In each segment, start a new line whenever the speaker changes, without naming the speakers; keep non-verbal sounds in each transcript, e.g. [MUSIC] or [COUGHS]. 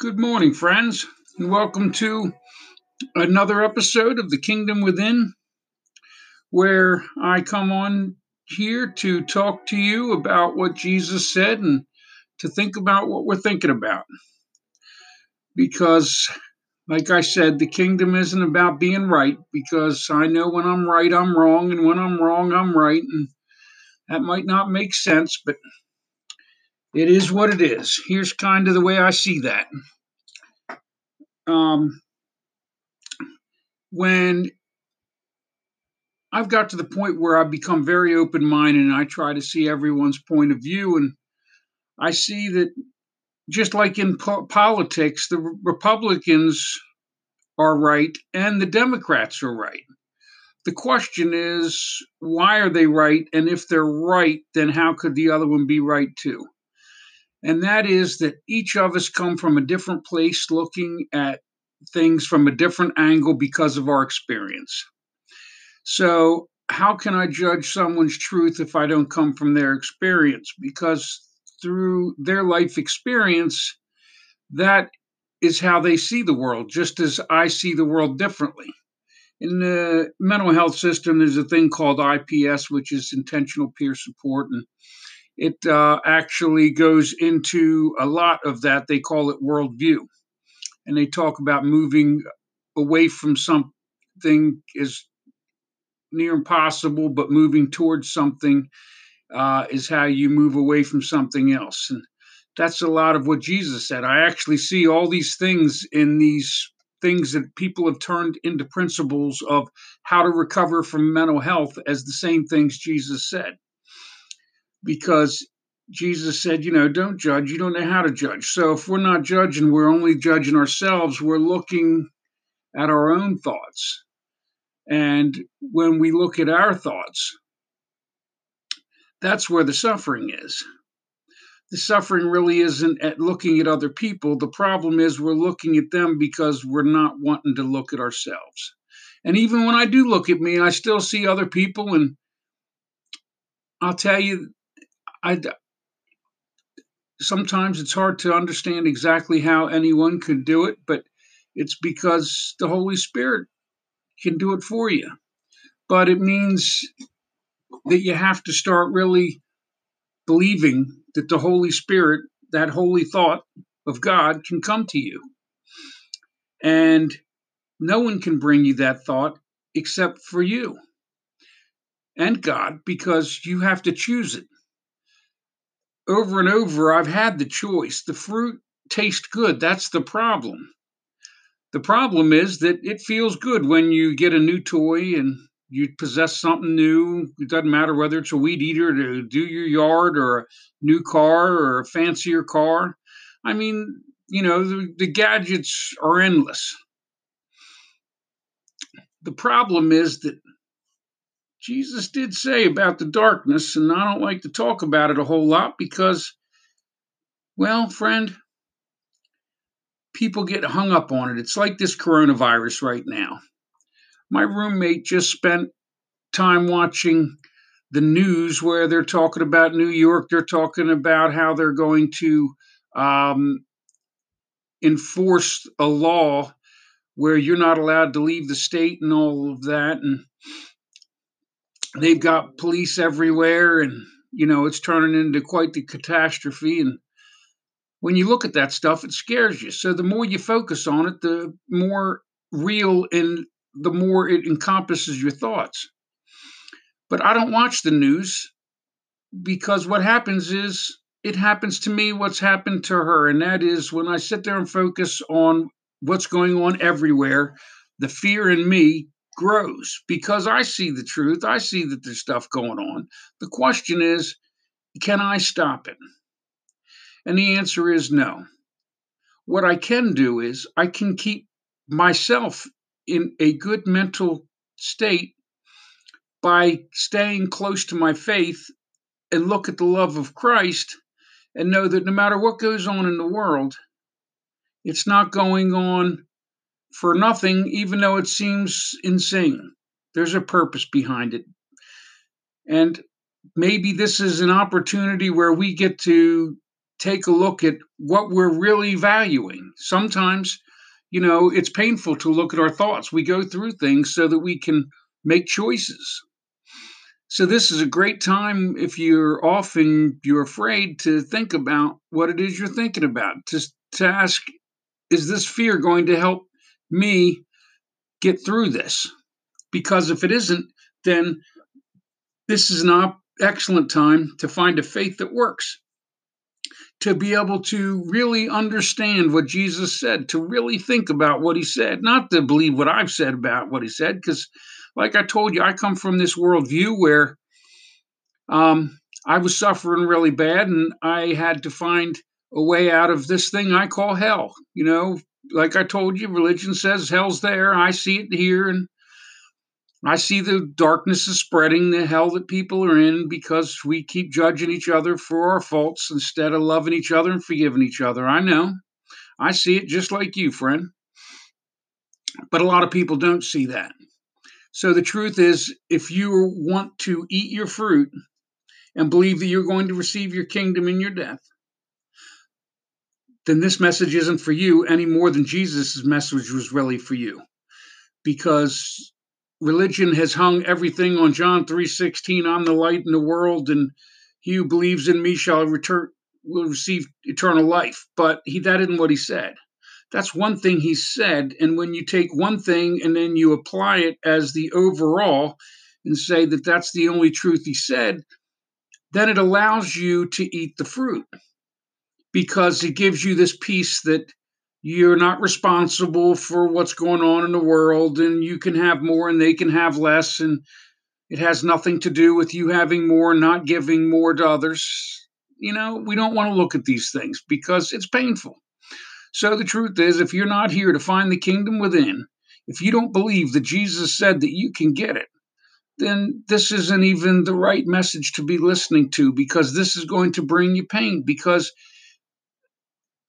Good morning, friends, and welcome to another episode of The Kingdom Within, where I come on here to talk to you about what Jesus said and to think about what we're thinking about. Because, like I said, the kingdom isn't about being right, because I know when I'm right, I'm wrong, and when I'm wrong, I'm right. And that might not make sense, but it is what it is. Here's kind of the way I see that. Um, when I've got to the point where I've become very open minded and I try to see everyone's point of view, and I see that just like in po- politics, the Republicans are right and the Democrats are right. The question is, why are they right? And if they're right, then how could the other one be right too? And that is that each of us come from a different place looking at things from a different angle because of our experience. So, how can I judge someone's truth if I don't come from their experience? Because through their life experience, that is how they see the world, just as I see the world differently. In the mental health system, there's a thing called IPS, which is intentional peer support, and it uh, actually goes into a lot of that. They call it worldview and they talk about moving away from something is near impossible, but moving towards something uh, is how you move away from something else. And that's a lot of what Jesus said. I actually see all these things in these things that people have turned into principles of how to recover from mental health as the same things Jesus said. Because Jesus said, you know, don't judge. You don't know how to judge. So if we're not judging, we're only judging ourselves. We're looking at our own thoughts. And when we look at our thoughts, that's where the suffering is. The suffering really isn't at looking at other people. The problem is we're looking at them because we're not wanting to look at ourselves. And even when I do look at me, I still see other people. And I'll tell you, I, sometimes it's hard to understand exactly how anyone could do it, but it's because the Holy Spirit can do it for you. But it means that you have to start really believing that the Holy Spirit, that holy thought of God, can come to you. And no one can bring you that thought except for you and God because you have to choose it over and over, I've had the choice. The fruit tastes good. That's the problem. The problem is that it feels good when you get a new toy and you possess something new. It doesn't matter whether it's a weed eater to do your yard or a new car or a fancier car. I mean, you know, the, the gadgets are endless. The problem is that Jesus did say about the darkness, and I don't like to talk about it a whole lot because, well, friend, people get hung up on it. It's like this coronavirus right now. My roommate just spent time watching the news where they're talking about New York. They're talking about how they're going to um, enforce a law where you're not allowed to leave the state and all of that. And they've got police everywhere and you know it's turning into quite the catastrophe. And when you look at that stuff it scares you. So the more you focus on it the more real and the more it encompasses your thoughts. But i don't watch the news because what happens is it happens to me what's happened to her and that is when i sit there and focus on what's going on everywhere the fear in me grows because I see the truth. I see that there's stuff going on. The question is, can I stop it? And the answer is no. What I can do is I can keep myself in a good mental state by staying close to my faith and look at the love of Christ and know that no matter what goes on in the world, it's not going on for nothing, even though it seems insane. There's a purpose behind it. And maybe this is an opportunity where we get to take a look at what we're really valuing. Sometimes, you know, it's painful to look at our thoughts. We go through things so that we can make choices. So, this is a great time if you're off and you're afraid to think about what it is you're thinking about, to, to ask, is this fear going to help me get through this? Because if it isn't, then this is an excellent time to find a faith that works to be able to really understand what Jesus said, to really think about what he said, not to believe what I've said about what he said, because, like I told you, I come from this worldview where um, I was suffering really bad and I had to find a way out of this thing I call hell. You know, like I told you, religion says hell's there. I see it here, and I see the darkness is spreading, the hell that people are in because we keep judging each other for our faults instead of loving each other and forgiving each other. I know. I see it just like you, friend. But a lot of people don't see that. So the truth is, if you want to eat your fruit and believe that you're going to receive your kingdom in your death, then this message isn't for you any more than Jesus' message was really for you. Because religion has hung everything on John 3:16, I'm the light in the world and he who believes in me shall return will receive eternal life. But he that isn't what he said. That's one thing he said, and when you take one thing and then you apply it as the overall and say that that's the only truth he said, then it allows you to eat the fruit because it gives you this peace that you're not responsible for what's going on in the world and you can have more and they can have less and it has nothing to do with you having more and not giving more to others. You know we don't want to look at these things because it's painful. So the truth is if you're not here to find the kingdom within if you don't believe that jesus said that you can get it then this isn't even the right message to be listening to because this is going to bring you pain because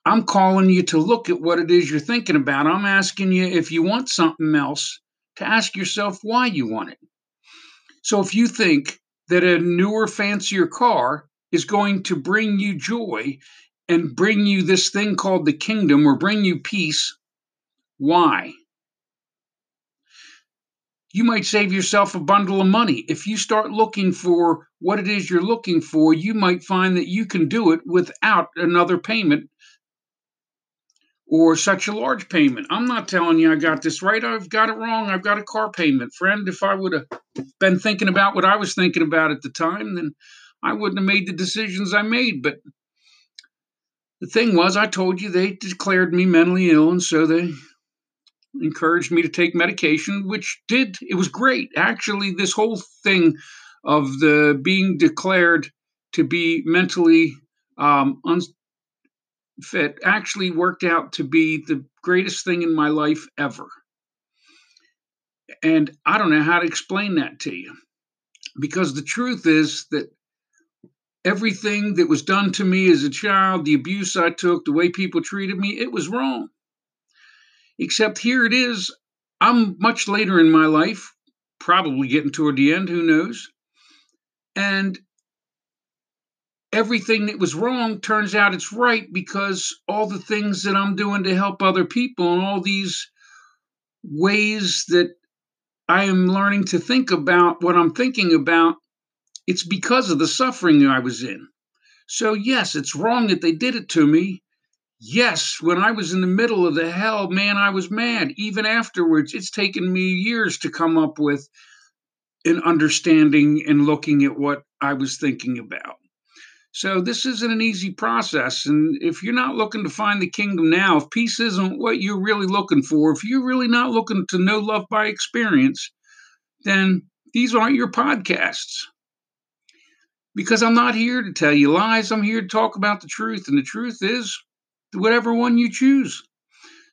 I'm calling you to look at what it is you're thinking about. I'm asking you if you want something else to ask yourself why you want it. So if you think that a newer, fancier car is going to bring you joy and bring you this thing called the kingdom or bring you peace, why? You might save yourself a bundle of money. If you start looking for what it is you're looking for, you might find that you can do it without another payment or such a large payment. I'm not telling you I got this right. I've got it wrong. I've got a car payment. Friend, if I would have been thinking about what I was thinking about at the time, then I wouldn't have made the decisions I made. But the thing was, I told you they declared me mentally ill, and so they encouraged me to take medication, which did, it was great. Actually, this whole thing of the being declared to be mentally um, un- fit actually worked out to be the greatest thing in my life ever. And I don't know how to explain that to you because the truth is that everything that was done to me as a child, the abuse I took, the way people treated me, it was wrong. Except here it is. I'm much later in my life, probably getting toward the end, who knows? And everything that was wrong turns out it's right because all the things that I'm doing to help other people and all these ways that I am learning to think about what I'm thinking about, it's because of the suffering I was in. So, yes, it's wrong that they did it to me. Yes, when I was in the middle of the hell, man, I was mad. Even afterwards, it's taken me years to come up with an understanding and looking at what I was thinking about. So this isn't an easy process. And if you're not looking to find the kingdom now, if peace isn't what you're really looking for, if you're really not looking to know love by experience, then these aren't your podcasts. Because I'm not here to tell you lies. I'm here to talk about the truth. And the truth is whatever one you choose.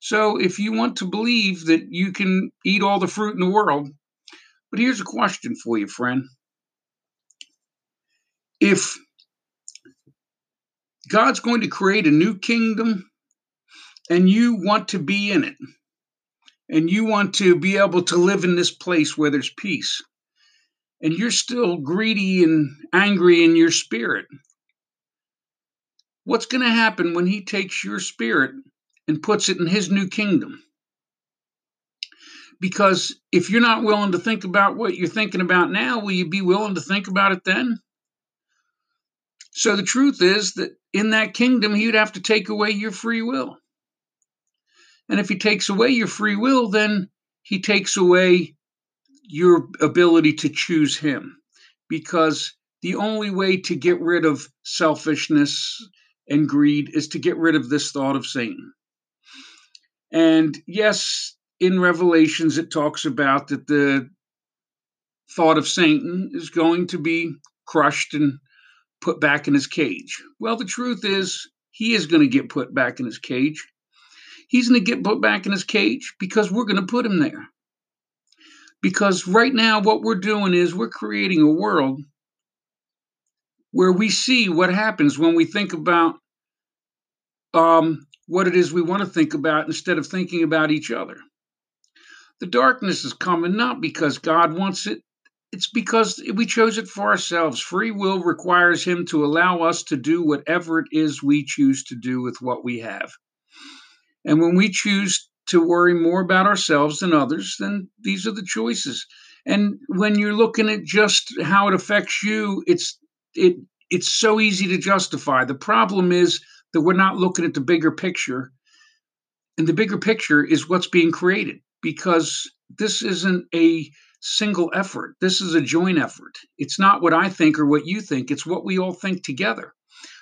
So if you want to believe that you can eat all the fruit in the world, but here's a question for you, friend. If God's going to create a new kingdom and you want to be in it. And you want to be able to live in this place where there's peace. And you're still greedy and angry in your spirit. what's going to happen when he takes your spirit and puts it in his new kingdom? Because if you're not willing to think about what you're thinking about now, will you be willing to think about it then? So the truth is that in that kingdom, he'd have to take away your free will. And if he takes away your free will, then he takes away your ability to choose him. Because the only way to get rid of selfishness and greed is to get rid of this thought of Satan. And yes, in Revelations, it talks about that the thought of Satan is going to be crushed and put back in his cage. Well, the truth is, he is going to get put back in his cage. He's going to get put back in his cage because we're going to put him there. Because right now, what we're doing is we're creating a world where we see what happens when we think about um, what it is we want to think about instead of thinking about each other. The darkness is coming not because God wants it, it's because we chose it for ourselves. Free will requires Him to allow us to do whatever it is we choose to do with what we have. And when we choose to worry more about ourselves than others, then these are the choices. And when you're looking at just how it affects you, it's it it's so easy to justify. The problem is that we're not looking at the bigger picture. And the bigger picture is what's being created because this isn't a single effort. This is a joint effort. It's not what I think or what you think, it's what we all think together.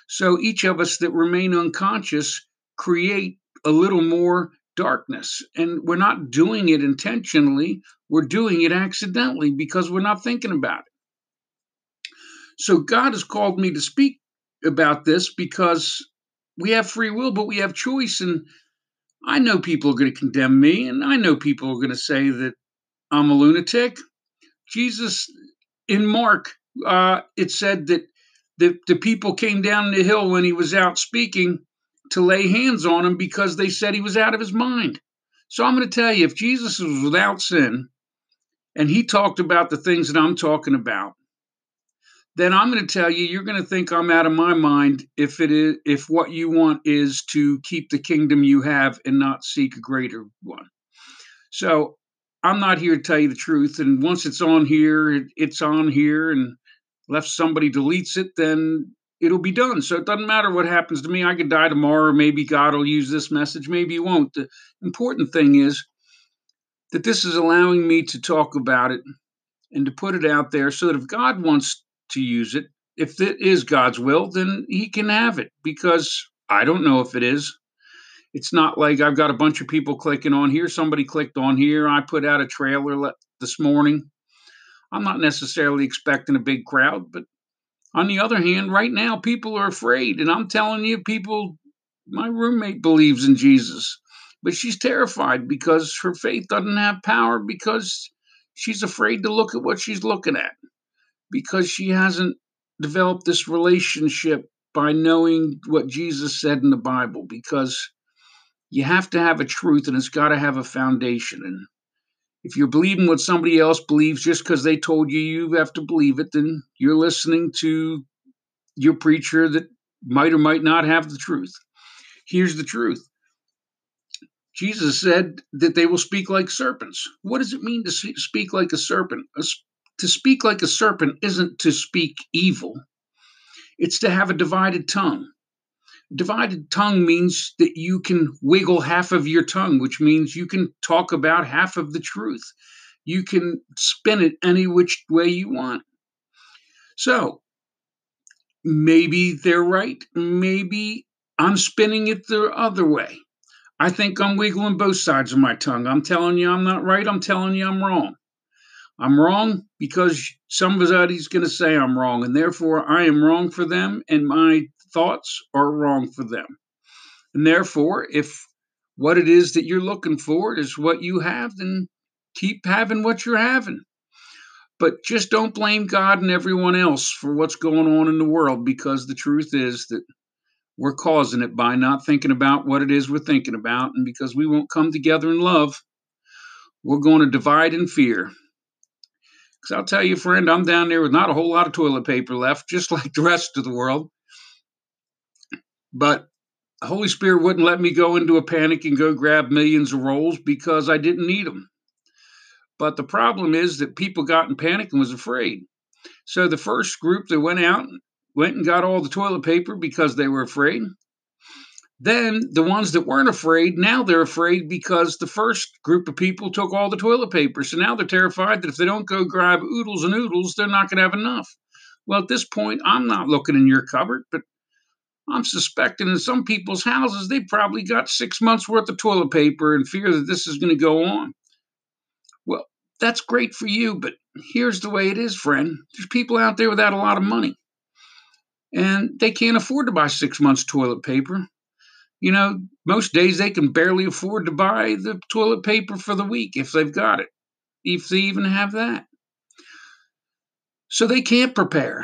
So each of us that remain unconscious create a little more darkness. And we're not doing it intentionally, we're doing it accidentally because we're not thinking about it. So God has called me to speak about this because we have free will, but we have choice. And I know people are going to condemn me, and I know people are going to say that I'm a lunatic. Jesus, in Mark, uh, it said that the, the people came down the hill when he was out speaking to lay hands on him because they said he was out of his mind. So I'm going to tell you if Jesus was without sin and he talked about the things that I'm talking about, then I'm going to tell you you're going to think I'm out of my mind if it is if what you want is to keep the kingdom you have and not seek a greater one. So I'm not here to tell you the truth. And once it's on here, it, it's on here, and unless somebody deletes it, then it'll be done. So it doesn't matter what happens to me. I could die tomorrow. Maybe God will use this message. Maybe he won't. The important thing is that this is allowing me to talk about it and to put it out there so that if God wants to use it. If it is God's will, then he can have it because I don't know if it is. It's not like I've got a bunch of people clicking on here. Somebody clicked on here. I put out a trailer this morning. I'm not necessarily expecting a big crowd, but on the other hand, right now people are afraid. And I'm telling you, people, my roommate believes in Jesus, but she's terrified because her faith doesn't have power because she's afraid to look at what she's looking at because she hasn't developed this relationship by knowing what Jesus said in the Bible because you have to have a truth and it's got to have a foundation. And if you're believing what somebody else believes just because they told you you have to believe it, then you're listening to your preacher that might or might not have the truth. Here's the truth Jesus said that they will speak like serpents. What does it mean to speak like a serpent? To speak like a serpent isn't to speak evil, it's to have a divided tongue. Divided tongue means that you can wiggle half of your tongue, which means you can talk about half of the truth. You can spin it any which way you want. So maybe they're right. Maybe I'm spinning it the other way. I think I'm wiggling both sides of my tongue. I'm telling you I'm not right. I'm telling you I'm wrong. I'm wrong because somebody's going to say I'm wrong, and therefore I am wrong for them, and my thoughts are wrong for them. And therefore, if what it is that you're looking for is what you have, then keep having what you're having. But just don't blame God and everyone else for what's going on in the world because the truth is that we're causing it by not thinking about what it is we're thinking about. And because we won't come together in love, we're going to divide in fear. Because I'll tell you, friend, I'm down there with not a whole lot of toilet paper left, [LAUGHS] just like the rest of the world. But the Holy Spirit wouldn't let me go into a panic and go grab millions of rolls because I didn't need them. But the problem is that people got in panic and was afraid. So the first group that went out went and got all the toilet paper because they were afraid. Then the ones that weren't afraid, now they're afraid because the first group of people took all the toilet paper. So now they're terrified that if they don't go grab oodles and oodles, they're not going to have enough. Well, at this point, I'm not looking in your cupboard, but I'm suspecting in some people's houses, they probably got six months worth of toilet paper and fear that this is going to go on. Well, that's great for you, but here's the way it is, friend. There's people out there without a lot of money, and they can't afford to buy six months toilet paper you know, most days they can barely afford to buy the toilet paper for the week if they've got it, if they even have that. So they can't prepare.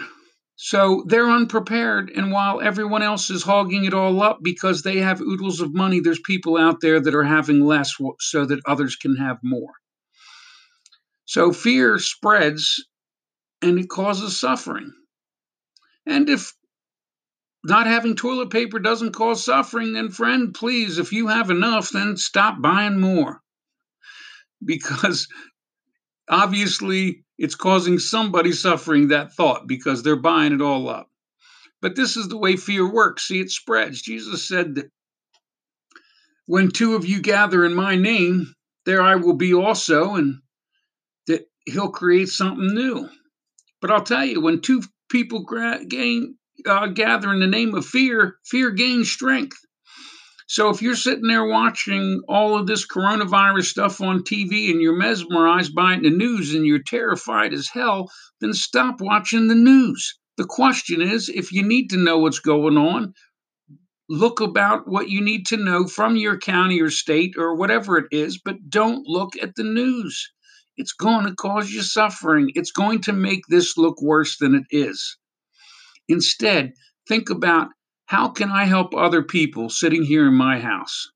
So they're unprepared. And while everyone else is hogging it all up because they have oodles of money, there's people out there that are having less so that others can have more. So fear spreads and it causes suffering. And if not having toilet paper doesn't cause suffering, then, friend, please, if you have enough, then stop buying more. Because obviously it's causing somebody suffering that thought because they're buying it all up. But this is the way fear works. See, it spreads. Jesus said that when two of you gather in my name, there I will be also, and that he'll create something new. But I'll tell you, when two people gain uh, gather in the name of fear, fear gains strength. So if you're sitting there watching all of this coronavirus stuff on TV and you're mesmerized by it in the news and you're terrified as hell, then stop watching the news. The question is if you need to know what's going on, look about what you need to know from your county or state or whatever it is, but don't look at the news. It's going to cause you suffering. It's going to make this look worse than it is. Instead, think about how can I help other people sitting here in my house?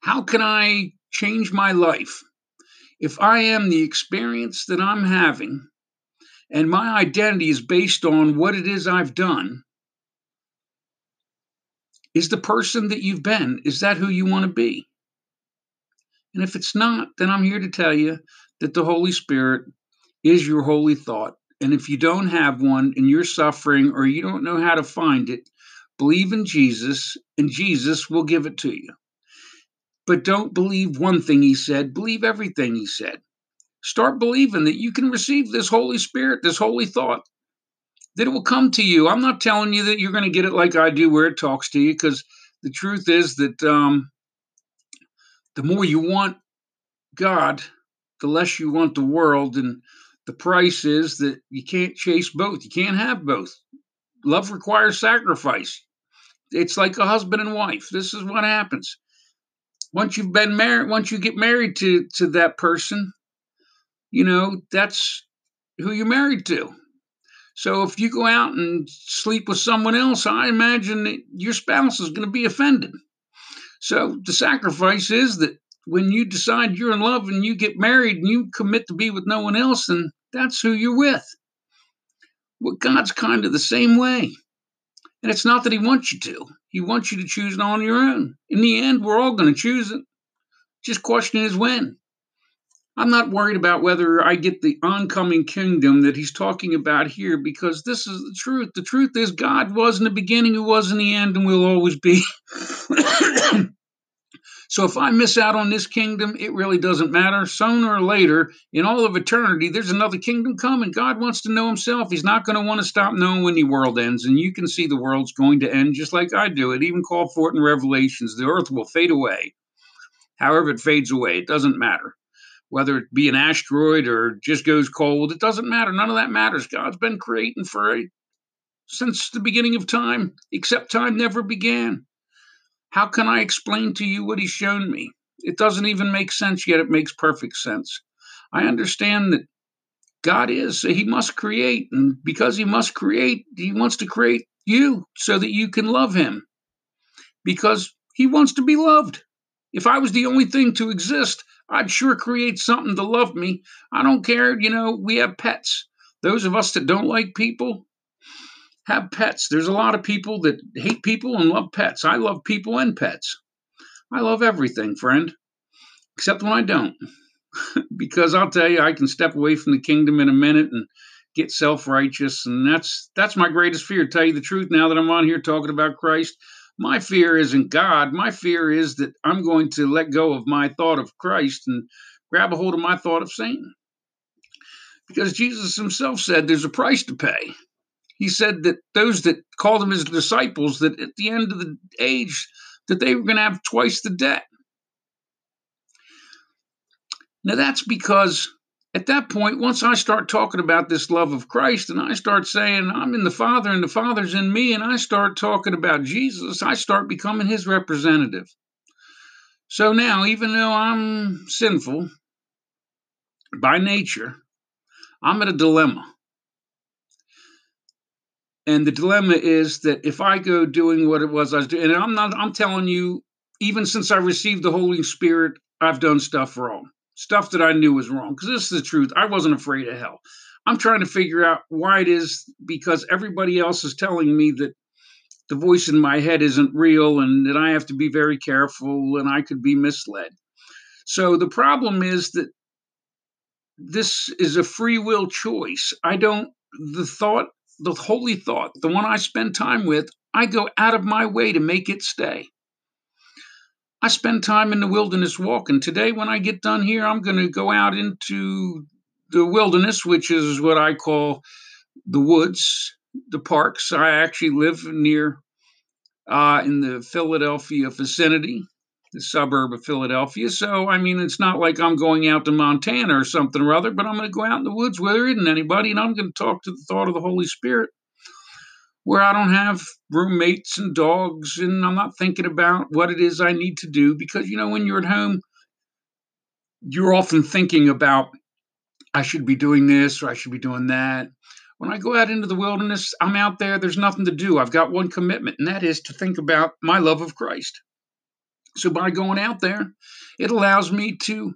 How can I change my life? If I am the experience that I'm having and my identity is based on what it is I've done, is the person that you've been, is that who you want to be? And if it's not, then I'm here to tell you that the Holy Spirit is your holy thought and if you don't have one and you're suffering or you don't know how to find it, believe in Jesus and Jesus will give it to you. But don't believe one thing he said, believe everything he said. Start believing that you can receive this Holy Spirit, this holy thought, that it will come to you. I'm not telling you that you're going to get it like I do, where it talks to you, because the truth is that um, the more you want God, the less you want the world. And the price is that you can't chase both. You can't have both. Love requires sacrifice. It's like a husband and wife. This is what happens. Once you've been married, once you get married to to that person, you know, that's who you're married to. So if you go out and sleep with someone else, I imagine that your spouse is going to be offended. So the sacrifice is that when you decide you're in love and you get married and you commit to be with no one else, then that's who you're with. Well, God's kind of the same way. And it's not that He wants you to, He wants you to choose it on your own. In the end, we're all going to choose it. Just question is when. I'm not worried about whether I get the oncoming kingdom that he's talking about here because this is the truth. The truth is, God was in the beginning, He was in the end, and will always be. [COUGHS] [COUGHS] So if I miss out on this kingdom, it really doesn't matter. Sooner or later, in all of eternity, there's another kingdom coming. God wants to know himself. He's not going to want to stop knowing when the world ends. And you can see the world's going to end just like I do. It even called for it in Revelations. The earth will fade away. However, it fades away, it doesn't matter. Whether it be an asteroid or just goes cold, it doesn't matter. None of that matters. God's been creating for a, since the beginning of time, except time never began. How can I explain to you what he's shown me? It doesn't even make sense, yet it makes perfect sense. I understand that God is, so he must create. And because he must create, he wants to create you so that you can love him because he wants to be loved. If I was the only thing to exist, I'd sure create something to love me. I don't care, you know, we have pets. Those of us that don't like people, have pets. There's a lot of people that hate people and love pets. I love people and pets. I love everything, friend, except when I don't. [LAUGHS] because I'll tell you, I can step away from the kingdom in a minute and get self-righteous, and that's that's my greatest fear. Tell you the truth, now that I'm on here talking about Christ, my fear isn't God. My fear is that I'm going to let go of my thought of Christ and grab a hold of my thought of Satan. Because Jesus himself said there's a price to pay. He said that those that called him his disciples, that at the end of the age, that they were going to have twice the debt. Now that's because at that point, once I start talking about this love of Christ and I start saying I'm in the Father and the Father's in me, and I start talking about Jesus, I start becoming his representative. So now, even though I'm sinful by nature, I'm at a dilemma. And the dilemma is that if I go doing what it was I was doing, and I'm not, I'm telling you, even since I received the Holy Spirit, I've done stuff wrong stuff that I knew was wrong. Because this is the truth. I wasn't afraid of hell. I'm trying to figure out why it is because everybody else is telling me that the voice in my head isn't real and that I have to be very careful and I could be misled. So the problem is that this is a free will choice. I don't, the thought, the holy thought, the one I spend time with, I go out of my way to make it stay. I spend time in the wilderness walking. Today, when I get done here, I'm going to go out into the wilderness, which is what I call the woods, the parks. I actually live near uh, in the Philadelphia vicinity, the suburb of Philadelphia. So, I mean, it's not like I'm going out to Montana or something or other, but I'm going to go out in the woods where there isn't anybody, and I'm going to talk to the thought of the Holy Spirit where I don't have roommates and dogs and I'm not thinking about what it is I need to do because you know when you're at home you're often thinking about I should be doing this or I should be doing that. When I go out into the wilderness, I'm out there, there's nothing to do. I've got one commitment, and that is to think about my love of Christ. So by going out there, it allows me to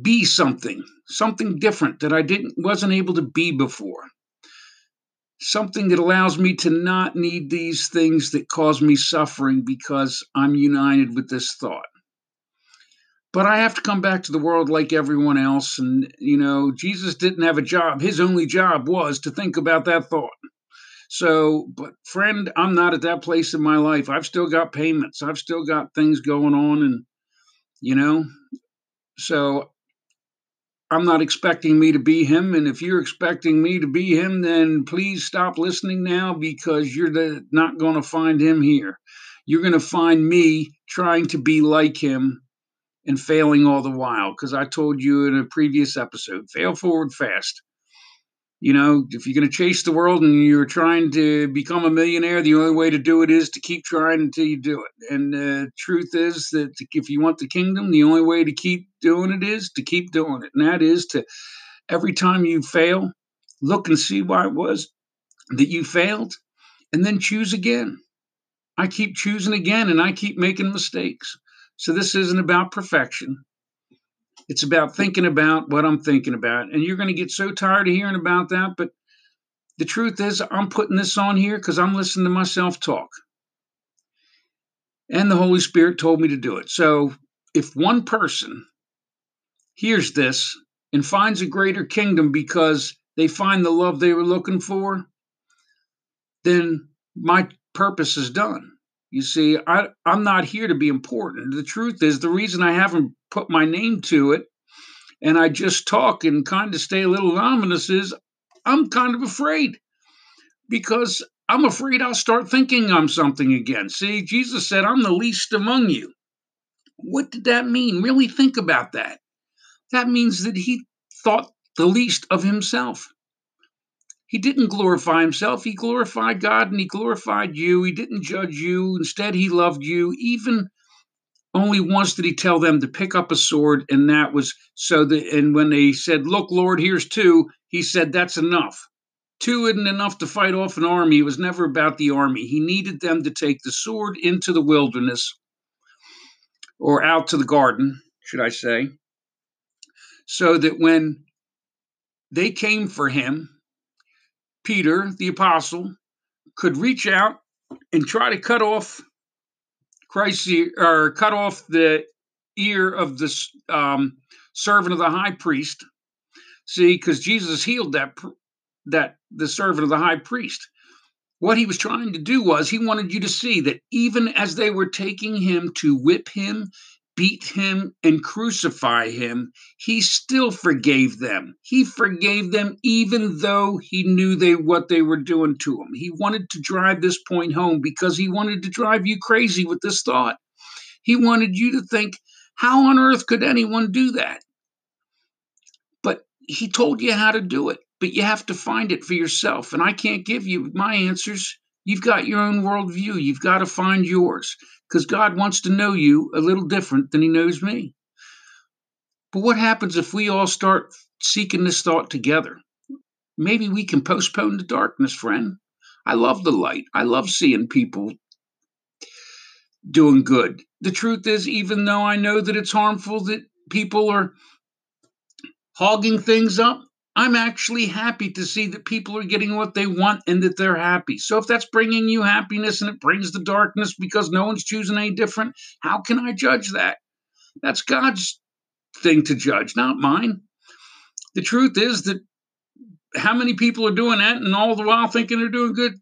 be something, something different that I didn't wasn't able to be before something that allows me to not need these things that cause me suffering because I'm united with this thought. But I have to come back to the world like everyone else. And, you know, Jesus didn't have a job. His only job was to think about that thought. So, but friend, I'm not at that place in my life. I've still got payments, I've still got things going on. And, you know, so I'm not expecting me to be him. And if you're expecting me to be him, then please stop listening now because you're the, not going to find him here. You're going to find me trying to be like him and failing all the while. Because I told you in a previous episode fail forward fast you know, if you're going to chase the world and you're trying to become a millionaire, the only way to do it is to keep trying until you do it. And the truth is that if you want the kingdom, the only way to keep doing it is to keep doing it. And that is to every time you fail, look and see why it was that you failed and then choose again. I keep choosing again and I keep making mistakes. So this isn't about perfection. It's about thinking about what I'm thinking about. And you're going to get so tired of hearing about that. But the truth is, I'm putting this on here because I'm listening to myself talk. And the Holy Spirit told me to do it. So if one person hears this and finds a greater kingdom because they find the love they were looking for, then my purpose is done. You see, I, I'm not here to be important. The truth is, the reason I haven't put my name to it and I just talk and kind of stay a little ominous is I'm kind of afraid because I'm afraid I'll start thinking I'm something again. See, Jesus said, I'm the least among you. What did that mean? Really think about that. That means that he thought the least of himself. He didn't glorify himself. He glorified God and he glorified you. He didn't judge you. Instead, he loved you. Even only once did he tell them to pick up a sword, and that was so that. And when they said, Look, Lord, here's two, he said, That's enough. Two isn't enough to fight off an army. It was never about the army. He needed them to take the sword into the wilderness or out to the garden, should I say, so that when they came for him, Peter, the apostle, could reach out and try to cut off Christ's ear, or cut off the ear of the um, servant of the high priest. See, because Jesus healed that that the servant of the high priest. What he was trying to do was he wanted you to see that even as they were taking him to whip him beat him and crucify him, he still forgave them. He forgave them even though he knew they what they were doing to him. He wanted to drive this point home because he wanted to drive you crazy with this thought. He wanted you to think, how on earth could anyone do that? But he told you how to do it, but you have to find it for yourself. And I can't give you my answers. You've got your own worldview. You've got to find yours because God wants to know you a little different than He knows me. But what happens if we all start seeking this thought together? Maybe we can postpone the darkness, friend. I love the light. I love seeing people doing good. The truth is, even though I know that it's harmful that people are hogging things up, I'm actually happy to see that people are getting what they want and that they're happy. So if that's bringing you happiness and it brings the darkness because no one's choosing any different, how can I judge that? That's God's thing to judge, not mine. The truth is that how many people are doing that and all the while thinking they're doing good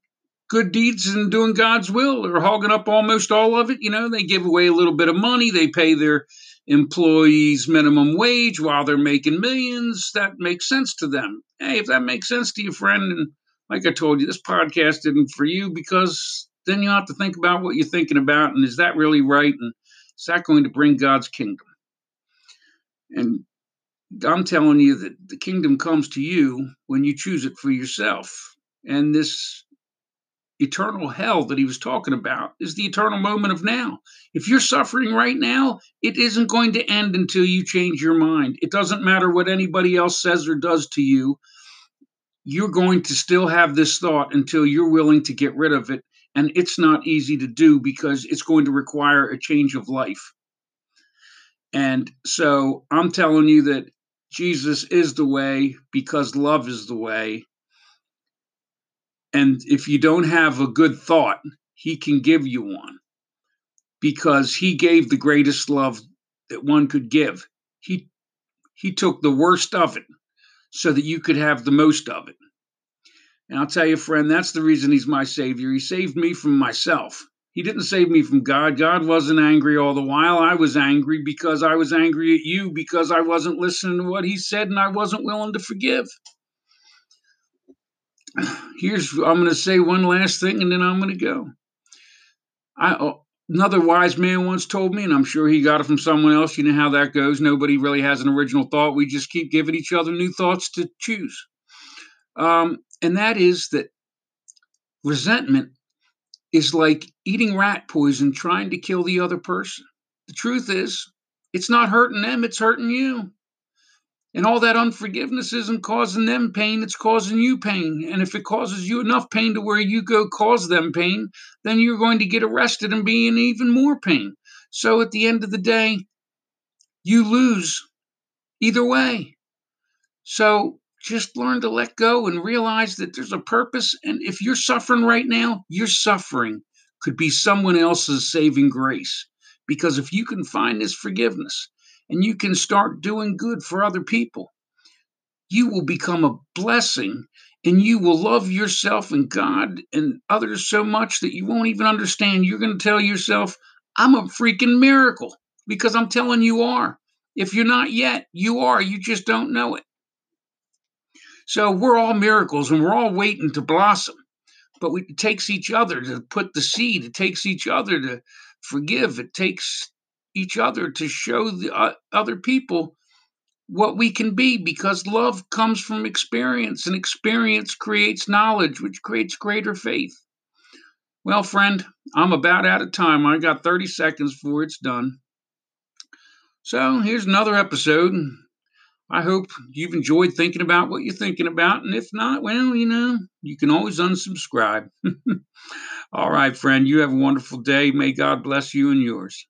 good deeds and doing God's will or hogging up almost all of it. You know, they give away a little bit of money, they pay their employees minimum wage while they're making millions. That makes sense to them. Hey, if that makes sense to you, friend, and like I told you, this podcast isn't for you because then you have to think about what you're thinking about and is that really right? And is that going to bring God's kingdom? And I'm telling you that the kingdom comes to you when you choose it for yourself. And this eternal hell that he was talking about is the eternal moment of now. If you're suffering right now, it isn't going to end until you change your mind. It doesn't matter what anybody else says or does to you. You're going to still have this thought until you're willing to get rid of it. And it's not easy to do because it's going to require a change of life. And so I'm telling you that Jesus is the way because love is the way and if you don't have a good thought, he can give you one because he gave the greatest love that one could give. He he took the worst of it so that you could have the most of it. And I'll tell you, friend, that's the reason he's my savior. He saved me from myself. He didn't save me from God. God wasn't angry all the while. I was angry because I was angry at you because I wasn't listening to what he said and I wasn't willing to forgive here's I'm going to say one last thing, and then I'm going to go. I oh, another wise man once told me, and I'm sure he got it from someone else. You know how that goes. Nobody really has an original thought. We just keep giving each other new thoughts to choose. Um, and that is that resentment is like eating rat poison trying to kill the other person. The truth is, it's not hurting them, it's hurting you. And all that unforgiveness isn't causing them pain, it's causing you pain. And if it causes you enough pain to where you go cause them pain, then you're going to get arrested and be in even more pain. So at the end of the day, you lose either way. So just learn to let go and realize that there's a purpose. And if you're suffering right now, your suffering could be someone else's saving grace. Because if you can find this forgiveness, and you can start doing good for other people. You will become a blessing and you will love yourself and God and others so much that you won't even understand. You're going to tell yourself, I'm a freaking miracle because I'm telling you are. If you're not yet, you are. You just don't know it. So we're all miracles and we're all waiting to blossom. But it takes each other to put the seed, it takes each other to forgive, it takes each other to show the uh, other people what we can be because love comes from experience and experience creates knowledge which creates greater faith. Well friend i'm about out of time. I got 30 seconds before it's done. So here's another episode. I hope you've enjoyed thinking about what you're thinking about and if not well you know you can always unsubscribe. [LAUGHS] All right friend you have a wonderful day. May god bless you and yours